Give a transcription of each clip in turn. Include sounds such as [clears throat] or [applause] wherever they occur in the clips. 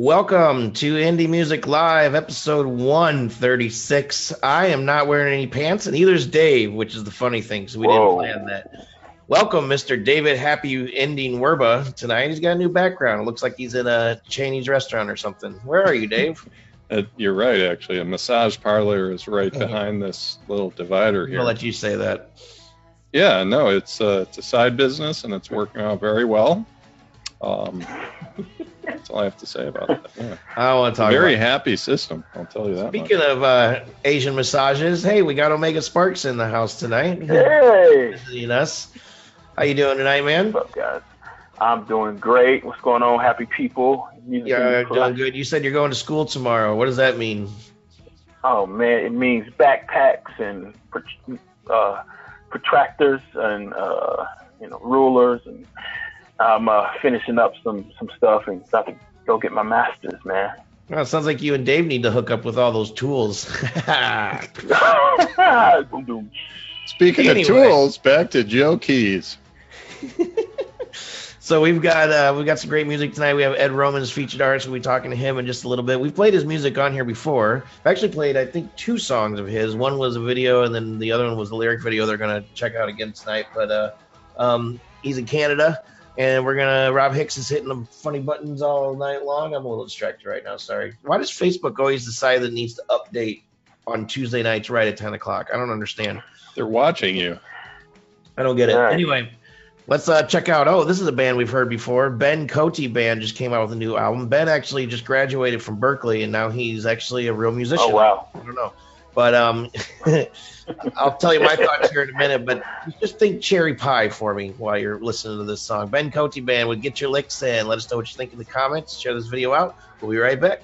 Welcome to Indie Music Live, episode 136. I am not wearing any pants, and neither is Dave, which is the funny thing, so we Whoa. didn't plan that. Welcome, Mr. David Happy Ending Werba. Tonight he's got a new background. It looks like he's in a Chinese restaurant or something. Where are you, Dave? [laughs] Uh, you're right, actually. A massage parlor is right behind this little divider here. I'll let you say that. Yeah, no, it's uh, it's a side business and it's working out very well. Um, that's all I have to say about that. Yeah. [laughs] I want to talk Very about happy system, I'll tell you that. much. Speaking of uh, Asian massages, hey, we got Omega Sparks in the house tonight. Hey, Visiting us. How you doing tonight, man? what's up, guys? I'm doing great. What's going on, happy people? Music Yeah, in the doing good. You said you're going to school tomorrow. What does that mean? Oh man, it means backpacks and uh, protractors and uh, you know rulers, and I'm uh, finishing up some some stuff and about to go get my master's, man. Well, it sounds like you and Dave need to hook up with all those tools. [laughs] Boom, boom. Speaking Anyway. of tools, back to Joe Keys. [laughs] so we've got uh, we've got some great music tonight. We have Ed Roman's featured artist. We'll be talking to him in just a little bit. We've played his music on here before. I've actually played I think two songs of his. One was a video, and then the other one was the lyric video. They're gonna check out again tonight. But uh, um, he's in Canada, and we're gonna. Rob Hicks is hitting the funny buttons all night long. I'm a little distracted right now. Sorry. Why does Facebook always decide that it needs to update on Tuesday nights right at 10 o'clock? I don't understand. They're watching you. I don't get it. Right. Anyway, let's uh, check out. Oh, this is a band we've heard before. Ben Cote Band just came out with a new album. Ben actually just graduated from Berklee, and now he's actually a real musician. Oh wow. I don't know, but um, [laughs] I'll tell you my thoughts here in a minute. But just think cherry pie for me while you're listening to this song. Ben Cote Band would get your licks in. Let us know what you think in the comments. Share this video out. We'll be right back.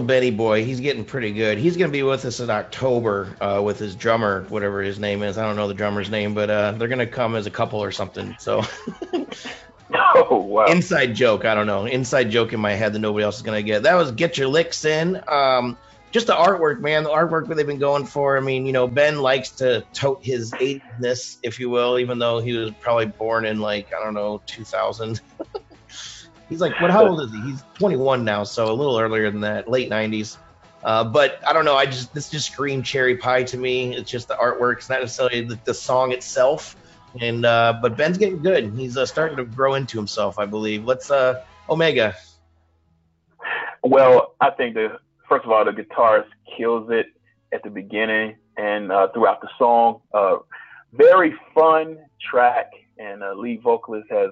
Little Benny boy, he's getting pretty good. He's going to be with us in October uh, with his drummer, whatever his name is. I don't know the drummer's name, but uh, they're going to come as a couple or something. So, [laughs] Oh wow. inside joke. I don't know. Inside joke in my head that nobody else is going to get. That was Get Your Licks In. Um, just the artwork, man. The artwork that they've been going for. I mean, you know, Ben likes to tote his 80ness, if you will, even though he was probably born in like, I don't know, 2000. [laughs] He's like, what? How old is he? He's 21 now, so a little earlier than that, late 90s. Uh, but I don't know. I just this just screamed cherry pie to me. It's just the artwork. It's not necessarily the, the song itself. And uh, but Ben's getting good. He's uh, starting to grow into himself, I believe. Let's uh, Omega. Well, I think the first of all the guitarist kills it at the beginning and uh, throughout the song. Uh, very fun track, and uh, lead vocalist has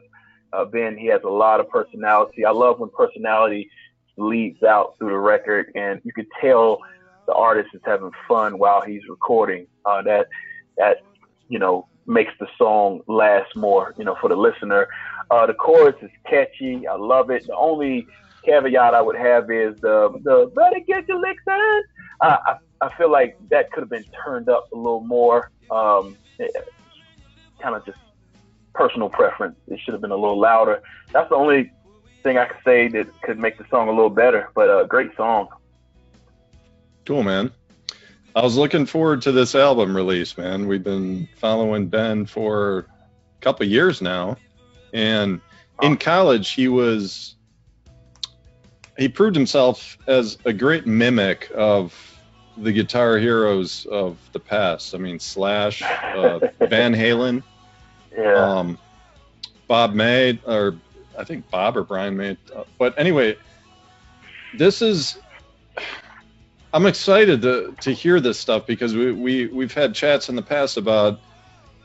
uh, been. He has a lot of personality. I love when personality leads out through the record, and you could tell the artist is having fun while he's recording. Uh, that that you know makes the song last more, you know, for the listener. Uh, the chorus is catchy. I love it. The only caveat I would have is the the better get your licks in. Uh, I I feel like that could have been turned up a little more. Um, kind of just personal preference. It should have been a little louder. That's the only thing I could say that could make the song a little better. But a uh, great song. Cool, man. I was looking forward to this album release, man. We've been following Ben for a couple years now, and in college he was he proved himself as a great mimic of the guitar heroes of the past. I mean, Slash, uh, [laughs] Van Halen, Yeah. um, Bob May, or I think Bob or Brian May. Uh, but anyway, this is. I'm excited to to hear this stuff because we, we we've had chats in the past about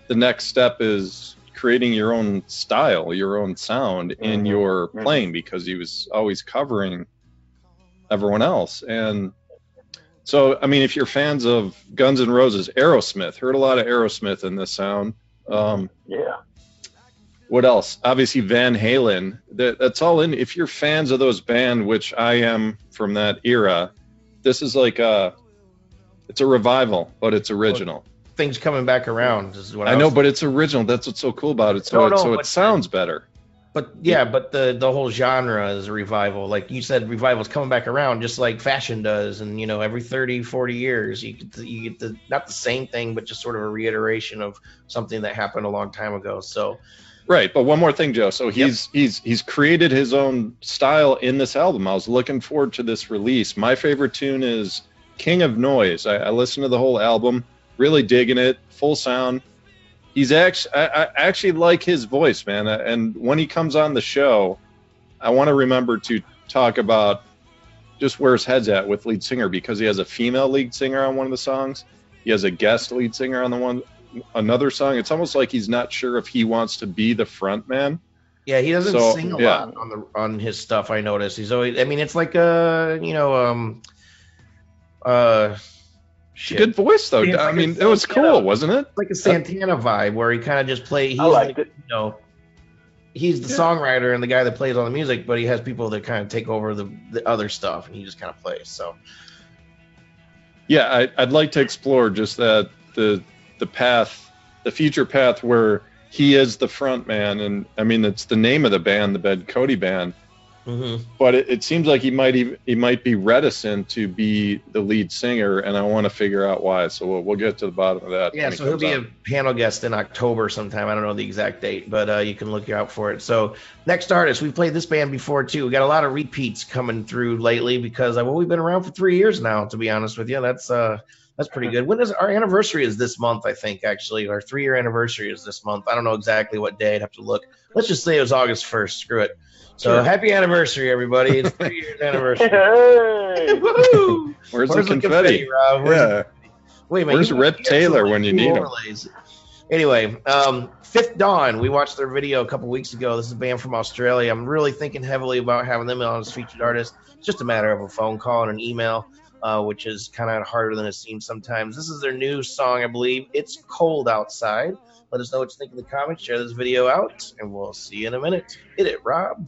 the next step is creating your own style, your own sound in Mhm. your Mhm. playing because he was always covering everyone else and so I mean if you're fans of Guns N' Roses, Aerosmith, heard a lot of Aerosmith in this sound. Um, yeah. what else? Obviously Van Halen. That, that's all in. If you're fans of those band, which I am from that era, this is like a, it's a revival, but it's original. Things coming back around is what I, I know, was- but it's original. That's what's so cool about it. So No, it, so it sounds better. But yeah, but the the whole genre is a revival. Like you said, revival's coming back around just like fashion does. And you know, every 30, 40 years, you get the, you get the not the same thing, but just sort of a reiteration of something that happened a long time ago. So Right, but one more thing, Joe. So he's he's he's created his own style in this album. I was looking forward to this release. My favorite tune is King of Noise. I, I listened to the whole album, really digging it, full sound. He's actually I, I actually like his voice, man. And when he comes on the show, I want to remember to talk about just where his head's at with lead singer because he has a female lead singer on one of the songs. He has a guest lead singer on the one another song. It's almost like he's not sure if he wants to be the front man. yeah, he doesn't So, sing a yeah. lot on the on his stuff. I notice he's always. I mean, it's like uh, you know, um, uh, shit. good voice though. Yeah, I mean, it was Santana. cool, wasn't it? like a Santana vibe where he kind of just play. He's I liked like, it. you know, he's the Yeah. songwriter and the guy that plays all the music, but he has people that kind of take over the, the other stuff, and he just kind of plays. So Yeah, I, I'd like to explore just that the the path, the future path where he is the front man, and I mean it's the name of the band, the Ben Cote Band. But it, it seems like he might even, he might be reticent to be the lead singer, and I want to figure out why. So we'll, we'll get to the bottom of that. yeah, when he so he'll be on. a panel guest in October sometime. I don't know the exact date, but uh, you can look out for it. So next artist, we played this band before too. We got a lot of repeats coming through lately because uh, well, we've been around for three years now. To be honest with you, that's uh, that's pretty good. When is our anniversary? Is this month? I think actually our three year anniversary is this month. I don't know exactly what day. I'd have to look. Let's just say it was August first. Screw it. So Sure. happy anniversary, everybody! It's [laughs] three years anniversary. Hey. [laughs] Woohoo! Where's, Where's the confetti? Rob? Where's yeah. Wait a minute. Where's you Rip Taylor when you cool need him? Anyway, um, Fifth Dawn. We watched their video a couple weeks ago. This is a band from Australia. I'm really thinking heavily about having them on as featured artist. It's just a matter of a phone call and an email, uh, which is kind of harder than it seems sometimes. This is their new song, I believe. It's cold outside. Let us know what you think in the comments. Share this video out, and we'll see you in a minute. Hit it, Rob.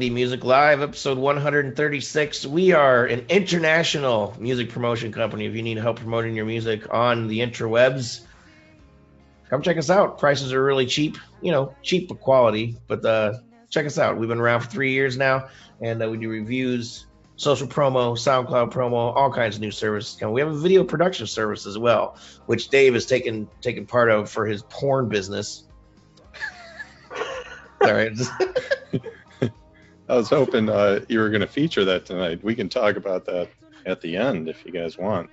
Indie Music Live, episode 136. We are an international music promotion company. If you need help promoting your music on the interwebs, come check us out. Prices are really cheap, you know, cheap but quality. But uh, check us out. We've been around for three years now, and uh, we do reviews, social promo, SoundCloud promo, all kinds of new services. And we have a video production service as well, which Dave has taken taken part of for his porn business. [laughs] all right. I was hoping uh, you were going to feature that tonight. We can talk about that at the end if you guys want.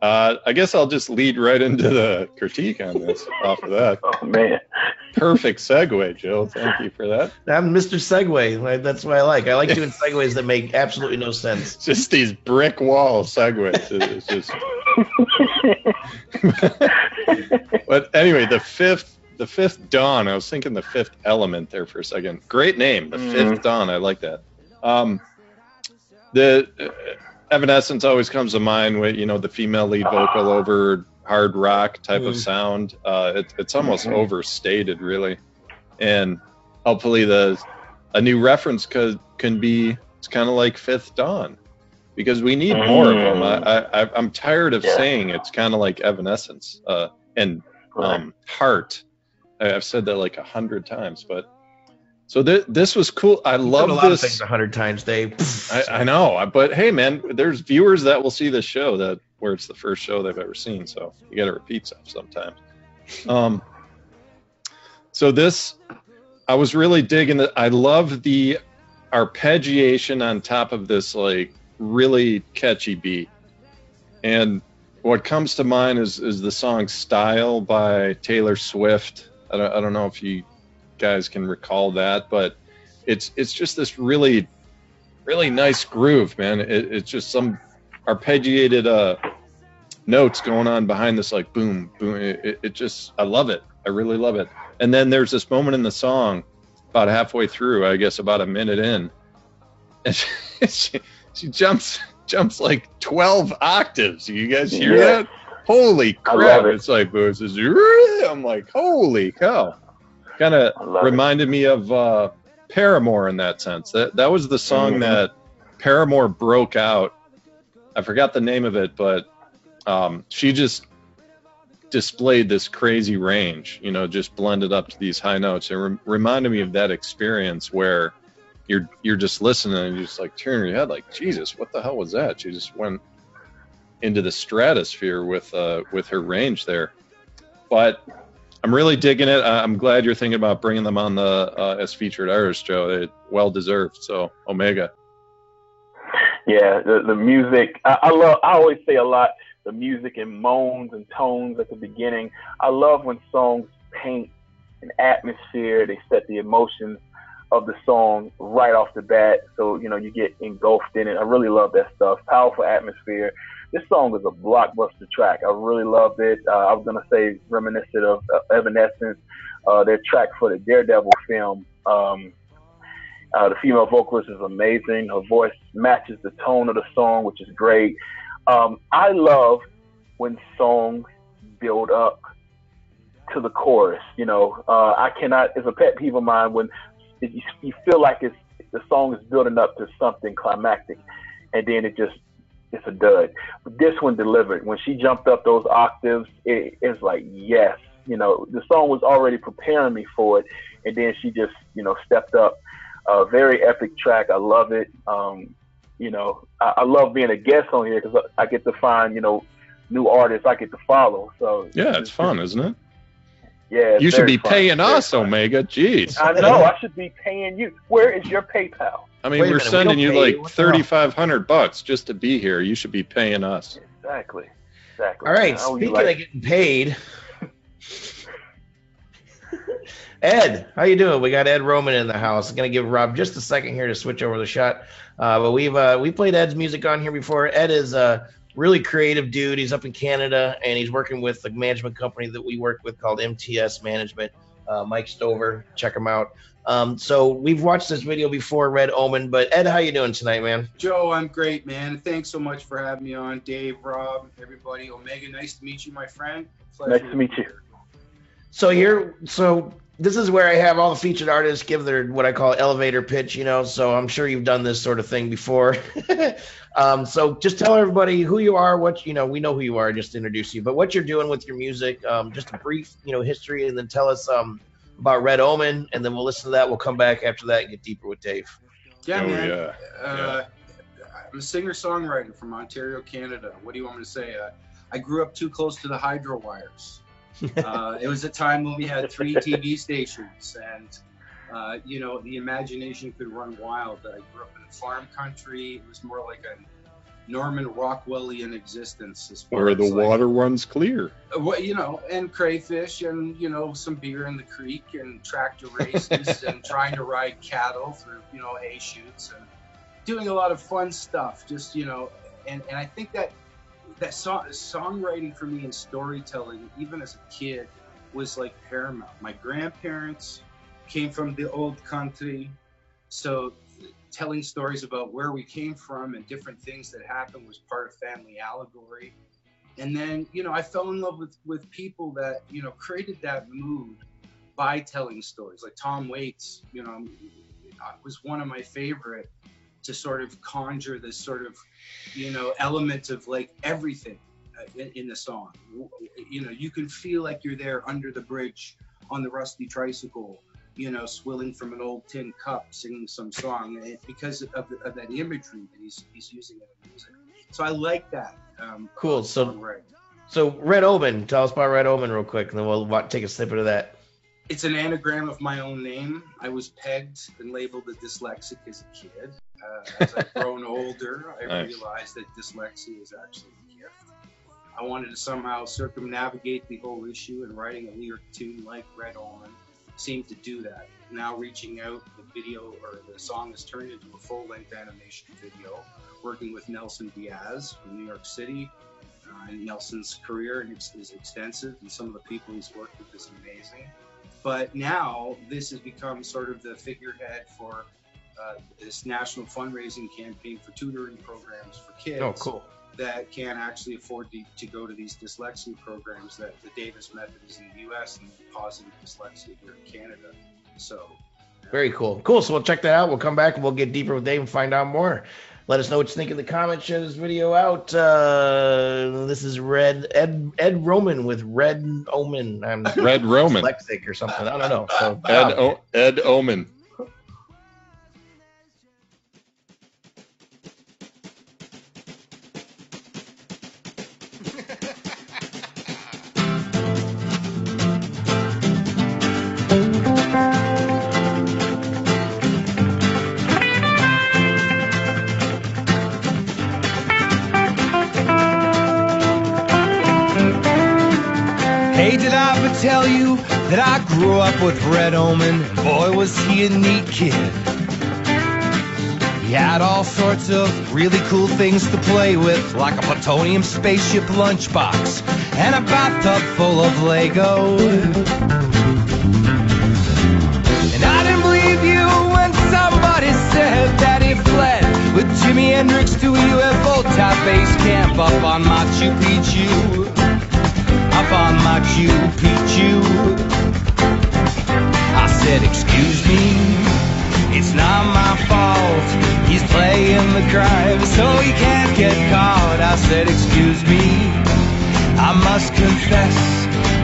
Uh, I guess I'll just lead right into the critique on this off of that. Oh man, Perfect segue, Joe. Thank you for that. I'm Mr. Segway. That's what I like. I like doing [laughs] segues that make absolutely no sense. Just these brick wall segues. It's just. [laughs] [laughs] but anyway, the fifth, the fifth dawn. I was thinking the fifth element there for a second. Great name, the Mhm. fifth dawn. I like that. Um, the uh, Evanescence always comes to mind with you know the female lead vocal over hard rock type of Mhm. sound. Uh, it, it's almost Mhm. overstated, really, and hopefully the a new reference could can be it's kind of like Fifth Dawn because we need more of them. I, I I- I'm tired of Yeah. saying it's kind of like Evanescence uh, and um, Heart. I've said that like a hundred times, but so th- this was cool. I love a lot of this. things a hundred times, Dave. I, I know, but hey, man, there's viewers that will see this show that where it's the first show they've ever seen, so you got to repeat stuff sometimes. Um, so this, I was really digging. I love the arpeggiation on top of this like really catchy beat, and what comes to mind is is the song "Style" by Taylor Swift. I don't, I don't know if you guys can recall that, but it's it's just this really really nice groove, man. It, it's just some arpeggiated uh, notes going on behind this, like boom, boom. It, it, just, I love it. I really love it. And then there's this moment in the song, about halfway through, I guess about a minute in, and she, [laughs] she, she jumps jumps like 12 octaves. You guys hear Yeah. that? Holy crap! it. It's like. It's just, I'm like, holy cow! Kind of love it. reminded me of uh, Paramore in that sense. That that was the song Mhm. that Paramore broke out. I forgot the name of it, but um, she just displayed this crazy range. You know, just blended up to these high notes. It re- reminded me of that experience where you're you're just listening and you're just like turning your head, like Jesus, what the hell was that? She just went into the stratosphere with uh, with her range there. But I'm really digging it. I'm glad you're thinking about bringing them on the uh, as featured artists, Joe. They well deserved. So Omega. Yeah, the, the music. I, I love. I always say a lot. The music and moans and tones at the beginning. I love when songs paint an atmosphere. They set the emotions of the song right off the bat, so you know you get engulfed in it. I really love that stuff. Powerful atmosphere. This song is a blockbuster track. I really loved it. Uh, I was gonna say reminiscent of uh, Evanescence, uh, their track for the Daredevil film. Um, uh, the female vocalist is amazing. Her voice matches the tone of the song, which is great. Um, I love when songs build up to the chorus. You know, uh, I cannot. It's a pet peeve of mine when you, you feel like it's the song is building up to something climactic, and then it just it's a dud. But this one delivered. When she jumped up those octaves, it, it's like yes. You know, the song was already preparing me for it, and then she just you know stepped up a very epic track. I love it. Um, you know, I, I love being a guest on here because I, I get to find you know new artists I get to follow. So Yeah, it's fun, isn't it? Yeah, You should be fun. paying us, fun. Omega. Jeez. I know. I should be paying you. Where is your PayPal? I mean, Wait we're minute, sending don't you pay you. like What the hell? thirty five hundred bucks just to be here. You should be paying us. Exactly. Exactly. All right, speaking like- of getting paid, Ed, how you doing? We got Ed Roman in the house. I'm gonna give Rob just a second here to switch over the shot. Uh, but we've uh, we played Ed's music on here before. Ed is a really creative dude. He's up in Canada and he's working with the management company that we work with called MTS Management. Uh, Mike Stover, check him out. Um, so we've watched this video before, Red Omen. But Ed, how you doing tonight, man? Joe, I'm great, man. Thanks so much for having me on. Dave, Rob, everybody. Omega, nice to meet you, my friend. Pleasure Nice to meet you. So you're so this is where I have all the featured artists give their what I call elevator pitch, you know. So I'm sure you've done this sort of thing before. [laughs] um, so just tell everybody who you are, what you know. We know who you are, just to introduce you, but what you're doing with your music, um, just a brief, you know, history, and then tell us um, about Red Omen, and then we'll listen to that. We'll come back after that and get deeper with Dave. Yeah, Oh, man. yeah. Uh, I'm a singer songwriter from Ontario, Canada. What do you want me to say? Uh, I grew up too close to the hydro wires. [laughs] uh, it was a time when we had three TV stations, and uh, you know the imagination could run wild. I grew up in a farm country. It was more like a Norman Rockwellian existence, as far Where as the like, water runs clear. uh, what you know, and crayfish, and you know, some beer in the creek, and tractor races, [laughs] and trying to ride cattle through you know hay shoots, and doing a lot of fun stuff. Just you know, and and I think that that song songwriting for me and storytelling, even as a kid, was like paramount. My grandparents came from the old country, so telling stories about where we came from and different things that happened was part of family allegory. And then you know i fell in love with with people that you know created that mood by telling stories. Like tom waits you know uh, was one of my favorite to sort of conjure this sort of you know element of like everything uh, in, in the song. You know you can feel like you're there under the bridge on the rusty tricycle you know swilling from an old tin cup singing some song eh, because of, of that imagery that he's he's using in the music so i like that um, Cool. So so Red Omen, tell us about Red Omen real quick, and then we'll take a snippet of that. It's an anagram of my own name. I was pegged and labeled a dyslexic as a kid. Uh, as I've grown [laughs] older, I Nice. realized that dyslexia is actually a gift. I wanted to somehow circumnavigate the whole issue, and writing a lyric tune like Red Omen seemed to do that. Now, reaching out, the video or the song has turned into a full length animation video, working with Nelson Diaz from New York City. Uh, and Nelson's career is, is extensive, and some of the people he's worked with is amazing but now this has become sort of the figurehead for uh, this national fundraising campaign for tutoring programs for kids Oh, cool. That can't actually afford to, to go to these dyslexia programs that the Davis method is in the U.S. and positive dyslexia here in Canada. So Very cool. Cool. So we'll check that out. We'll come back and we'll get deeper with Dave and find out more. Let us know what you think in the comments. Share this video out. Uh, this is Red Ed Ed Roman with Red Omen. I'm Red Roman. dyslexic or something. I don't know. So Ed, o- Ed Omen. Tell you that I grew up with Red Omen? And boy, was he a neat kid. He had all sorts of really cool things to play with, like a plutonium spaceship lunchbox and a bathtub full of Lego. And I didn't believe you when somebody said that he fled with Jimi Hendrix to a UFO type base camp up on Machu Picchu up on Machu Picchu. I said, excuse me, it's not my fault. He's playing the crime, so he can't get caught. I said, excuse me, I must confess.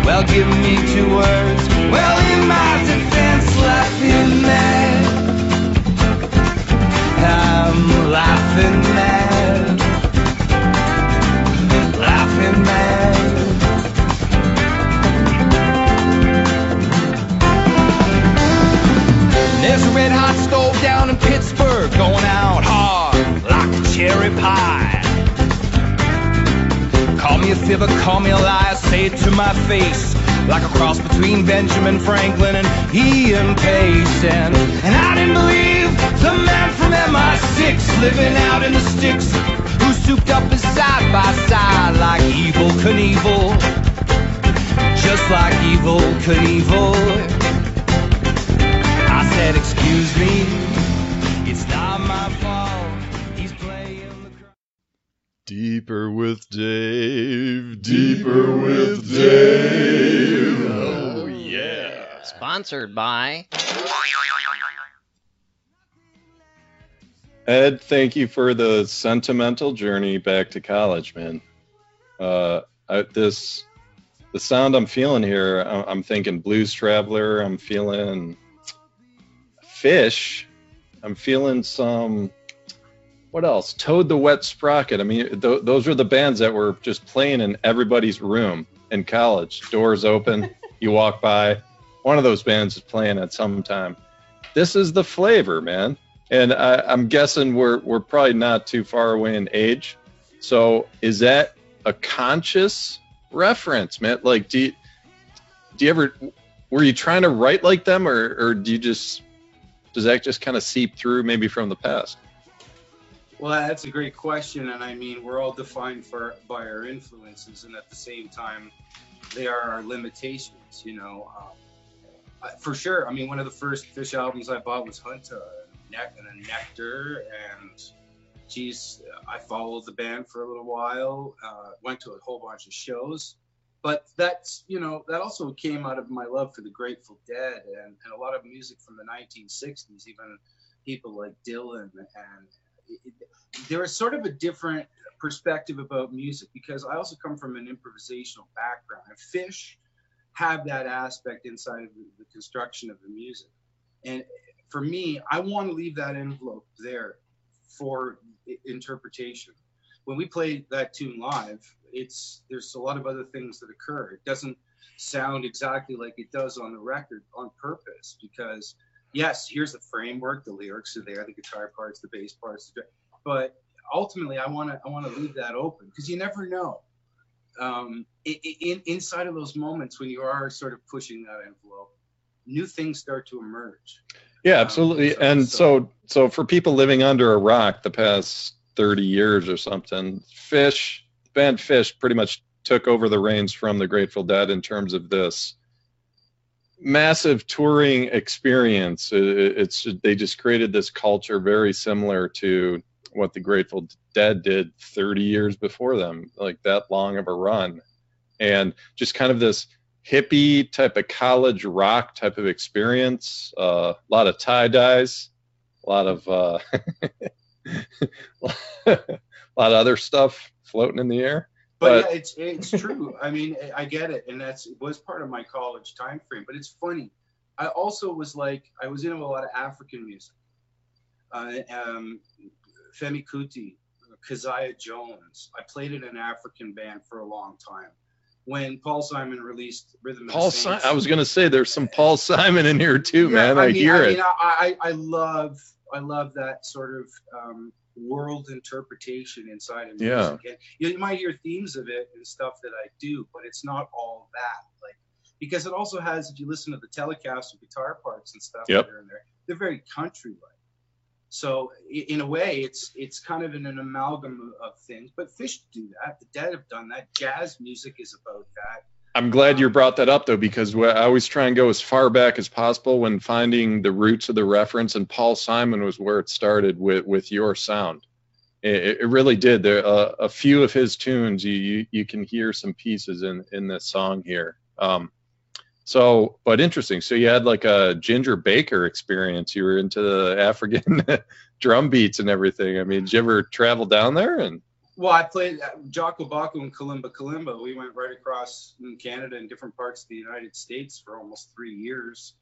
Well, give me two words. Well, in my defense, laughing mad. I'm laughing mad. Red hot stove down in Pittsburgh going out hard like a cherry pie. Call me a fibber, call me a liar, say it to my face. Like a cross between Benjamin Franklin and Ian Paice. And, and I didn't believe the man from MI6 living out in the sticks who souped up his side by side like Evel Knievel. Just like Evel Knievel. I said, excuse me, it's not my fault. He's playing the cr- Deeper with Dave. Deeper with Dave. Oh, yeah. Sponsored by. Ed, thank you for the sentimental journey back to college, man. Uh, I, this, the sound I'm feeling here, I- I'm thinking Blues Traveler. I'm feeling Phish. I'm feeling some. What else? Toad the Wet Sprocket. I mean, th- those are the bands that were just playing in everybody's room in college. Doors open, you walk by. One of those bands is playing at some time. This is the flavor, man and I, I'm guessing we're we're probably not too far away in age. So is that a conscious reference, man? Like, do you, do you ever were you trying to write like them, or or do you just does that just kind of seep through maybe from the past? Well, that's a great question, and I mean, we're all defined for by our influences, and at the same time, they are our limitations. You know, um, for sure. I mean, one of the first Phish albums I bought was Hunta Neck and then Nectar, and geez, I followed the band for a little while. Uh, went to a whole bunch of shows, but that's you know that also came out of my love for the Grateful Dead and, and a lot of music from the 1960s, even people like Dylan and there sort of a different perspective about music because I also come from an improvisational background. And Phish have that aspect inside of the construction of the music. And for me, I want to leave that envelope there for interpretation. When we play that tune live, it's there's a lot of other things that occur. It doesn't sound exactly like it does on the record on purpose because yes, here's the framework, the lyrics are there, the guitar parts, the bass parts, but ultimately I want to I want to leave that open because you never know. Um, in, inside of those moments when you are sort of pushing that envelope, new things start to emerge. Yeah, Um, absolutely. so- and so- so, so for people living under a rock the past 30 years or something, Phish, band Phish pretty much took over the reins from the Grateful Dead in terms of this massive touring experience. It- it- It's they just created this culture very similar to what the Grateful Dead did 30 years before them, like that long of a run. And just kind of this hippie type of college rock type of experience. Uh, a lot of tie dyes, a lot of uh, a [laughs] lot of other stuff floating in the air. But, But- yeah, it's it's [laughs] true. I mean, I get it, and that's it was part of my college time frame. But it's funny. I also was like, I was into a lot of African music. Uh, um, Femi Kuti, Keziah Jones. I played in an African band for a long time. When Paul Simon released Rhythm Paul, the si- I was gonna say there's some Paul Simon in here too, Yeah, man. I, mean, hear I it. Mean, I, I, I love I love that sort of um, world interpretation inside of music. Yeah. And you, might hear themes of it and stuff that I do, but it's not all that. Like because it also has, if you listen to the Telecaster guitar parts and stuff Yep. that are in there, they're very country like. So in a way, it's it's kind of in an amalgam of, of things. But Phish do that. The Dead have done that. Jazz music is about that. I'm glad you brought that up though, because I always try and go as far back as possible when finding the roots of the reference. And Paul Simon was where it started with with your sound. It, it really did. There uh, a few of his tunes, you, you you can hear some pieces in in this song here. Um, so, but interesting. So you had like a Ginger Baker experience. You were into the African [laughs] drum beats and everything. I mean, did you ever travel down there? And Well, I played uh, Jocko Baku and Kalimba Kalimba. We went right across in Canada and different parts of the United States for almost three years.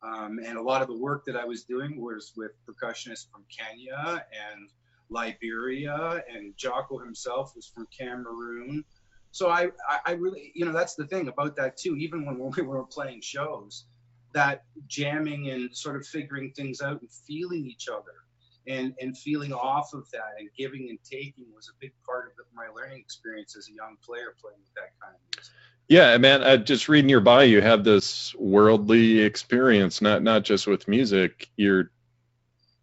Um, and a lot of the work that I was doing was with percussionists from Kenya and Liberia, and Jocko himself was from Cameroon. So I, I, I really, you know, that's the thing about that too. Even when we were playing shows, that jamming and sort of figuring things out and feeling each other and and feeling off of that and giving and taking was a big part of my learning experience as a young player playing with that kind of music. Yeah, man. I, just reading your bio, you have this worldly experience, not not just with music. You're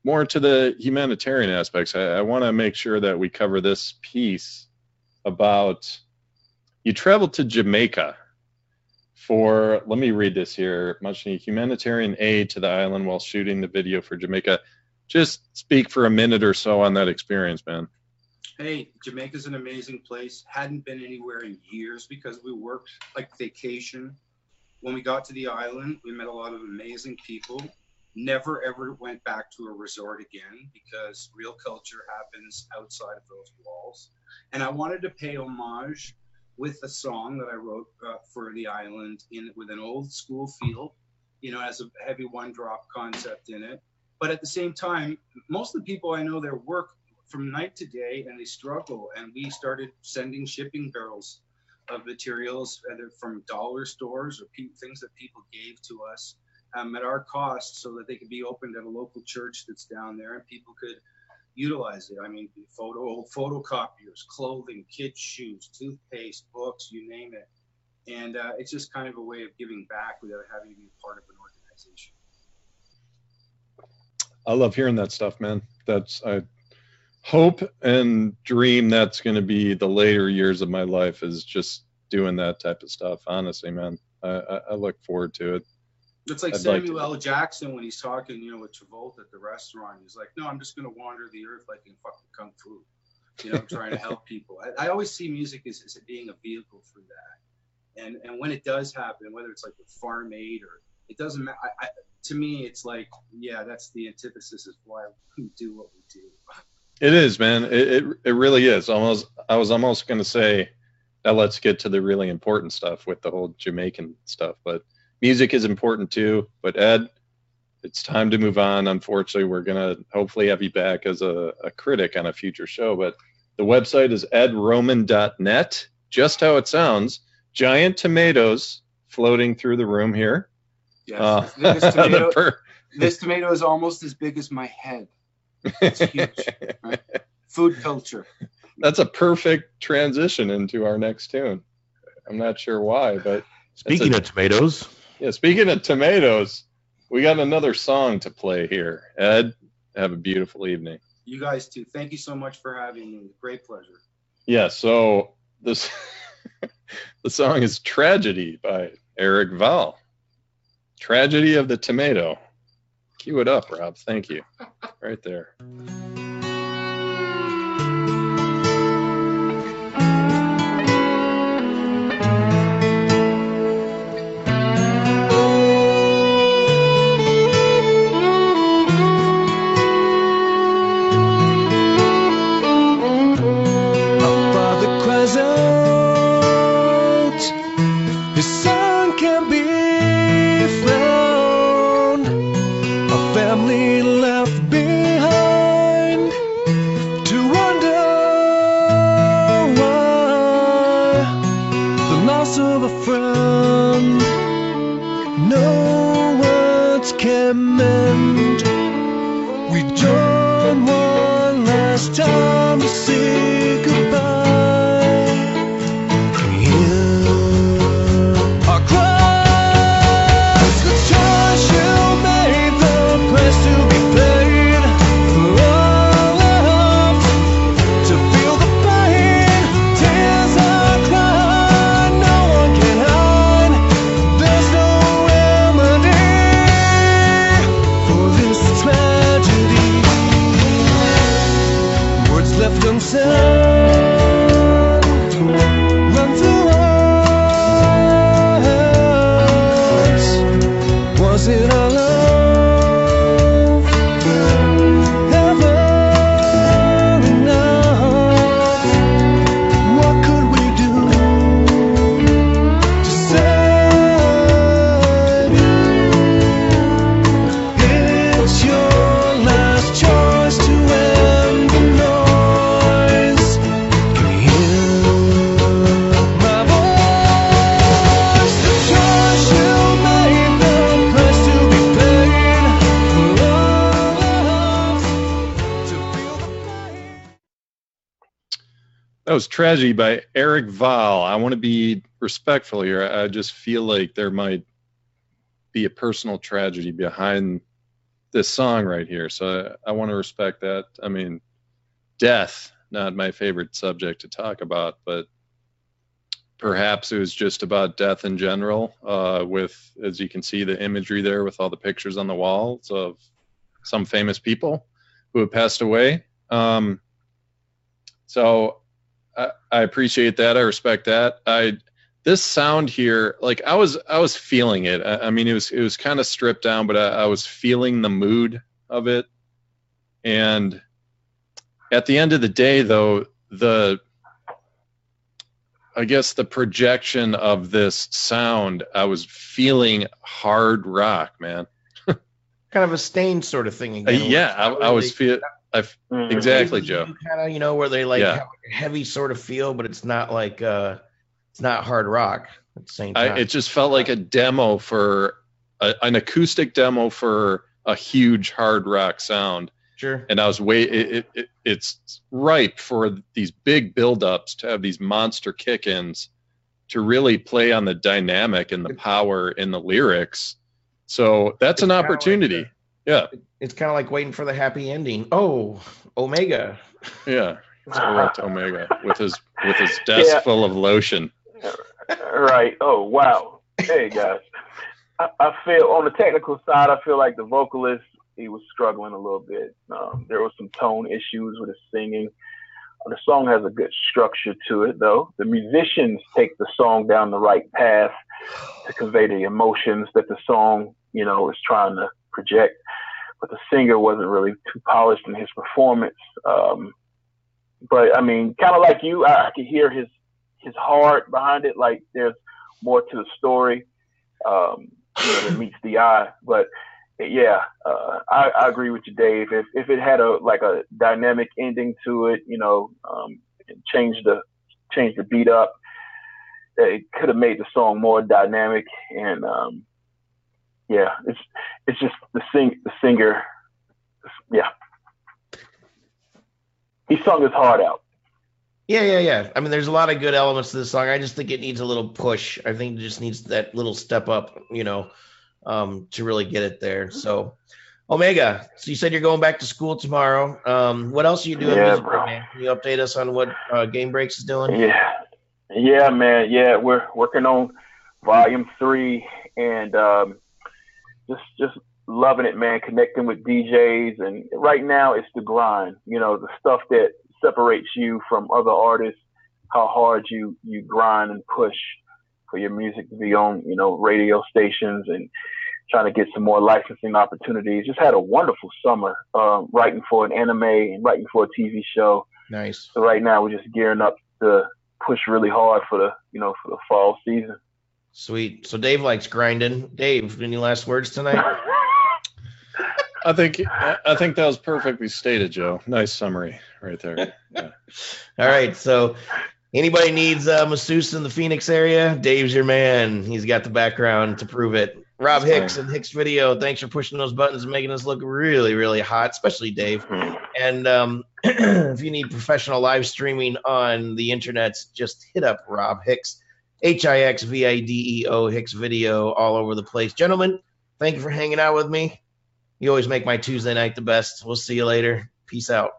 more into the humanitarian aspects. I, I want to make sure that we cover this piece about you traveled to Jamaica for. Let me read this here. Much humanitarian aid to the island while shooting the video for Jamaica. Just speak for a minute or so on that experience, man. Hey, Jamaica's an amazing place. Hadn't been anywhere in years because we worked like vacation. when we got to the island, we met a lot of amazing people. Never ever went back to a resort again because real culture happens outside of those walls. And I wanted to pay homage with a song that I wrote uh, for the island in with an old school feel, you know, as a heavy one drop concept in it. But at the same time, most of the people I know their work from night to day and they struggle. And we started sending shipping barrels of materials either from dollar stores or pe- things that people gave to us um, at our cost so that they could be opened at a local church that's down there and people could utilize it. I mean, photo old photocopiers, clothing, kids' shoes, toothpaste, books, you name it. And uh, it's just kind of a way of giving back without having to be part of an organization. I love hearing that stuff, man. That's I hope and dream that's going to be the later years of my life is just doing that type of stuff. Honestly, man, I, I, I look forward to it. It's like I'd Samuel to- L. Jackson when he's talking, you know, with Travolta at the restaurant. He's like, "No, I'm just gonna wander the earth like in fucking kung fu." You know, trying to [laughs] help people. I, I always see music as, as being a vehicle for that. And and when it does happen, whether it's like with Farm Aid or it doesn't matter. I, I, to me, it's like, yeah, that's the antithesis of why we do what we do. It is, man. It it, it really is. Almost, I was almost going to say, now let's get to the really important stuff with the whole Jamaican stuff. But music is important too. But Ed, it's time to move on. Unfortunately, we're gonna hopefully have you back as a, a critic on a future show. But the website is edroman.net, just how it sounds. Giant tomatoes floating through the room here. Yes, Uh, this, [laughs] the tomato, per- this tomato is almost as big as my head. It's huge. [laughs] right? Food culture. That's a perfect transition into our next tune. I'm not sure why, but Speaking a- of tomatoes, yeah. Speaking of tomatoes, we got another song to play here. Ed, have a beautiful evening. You guys too. Thank you so much for having me. Great pleasure. Yeah. So this [laughs] the song is "Tragedy" by Eric Val. Tragedy of the Tomato. Cue it up, Rob. Thank you. Right there. Tragedy by Eric Val. I want to be respectful here. I just feel like there might be a personal tragedy behind this song right here. So I, I want to respect that. I mean, death, not my favorite subject to talk about, but perhaps it was just about death in general, uh, with, as you can see, the imagery there with all the pictures on the walls of some famous people who have passed away. Um, so I, I appreciate that. I respect that. I this sound here, like I was I was feeling it. I, I mean, it was it was kind of stripped down, but I, I was feeling the mood of it. And at the end of the day, though, the I guess the projection of this sound, I was feeling hard rock, man. [laughs] Kind of a Staind sort of thing Uh, again. where yeah, I, not I was really- feel I Mhm. exactly, Joe. Kind of, you know, where they like Yeah. have a heavy sort of feel, but it's not like uh, it's not hard rock at the same time. I, it just felt like a demo for a, an acoustic demo for a huge hard rock sound. sure. and I was wait. It, it, it, it's ripe for these big buildups to have these monster kick-ins to really play on the dynamic and the power in the lyrics. So that's It's an kinda like opportunity. yeah, It's kind of like waiting for the happy ending. Oh, Omega. yeah. [laughs] Up Omega with his with his [laughs] desk Yeah. full of lotion. Right. Oh wow. Hey guys. I, I feel on the technical side, I feel like the vocalist he was struggling a little bit. Um, there was some tone issues with his singing. The song has a good structure to it, though. The musicians take the song down the right path to convey the emotions that the song, you know, is trying to project. But the singer wasn't really too polished in his performance. Um, but I mean, kind of like you, I, I could hear his his heart behind it. Like there's more to the story um, you know, meets the eye. But yeah, uh, I, I agree with you, Dave. If if it had a like a dynamic ending to it, you know, um, change the change the beat up, it could have made the song more dynamic. And um, yeah, it's it's just the sing the singer, yeah. He sung his heart out. Yeah, yeah, yeah. I mean, there's a lot of good elements to this song. I just think it needs a little push. I think it just needs that little step up, you know, um, to really get it there. So, Omega. So you said you're going back to school tomorrow. Um, what else are you doing? Yeah, bro. man? Can you update us on what uh, Game Breaks is doing? Yeah, yeah, man. Yeah, we're working on volume three, and um, just just loving it, man. Connecting with DJs, and right now it's the grind. You know, the stuff that separates you from other artists. How hard you you grind and push for your music to be on, you know, radio stations and trying to get some more licensing opportunities. Just had a wonderful summer um, writing for an anime and writing for a TV show. Nice. So right now we're just gearing up to push really hard for the you know for the fall season. Sweet. So Dave likes grinding. Dave, any last words tonight? [laughs] I think I I think that was perfectly stated, Joe. Nice summary right there. Yeah. [laughs] All right. So anybody needs uh, masseuse in the Phoenix area, Dave's your man. He's got the background to prove it. Rob That's Hicks and Hix Video, thanks for pushing those buttons and making us look really, really hot, especially Dave. And um, [clears throat] if you need professional live streaming on the internet, just hit up Rob Hicks, H I X V I D E O Hix Video, all over the place. Gentlemen, thank you for hanging out with me. You always make my Tuesday night the best. We'll see you later. Peace out.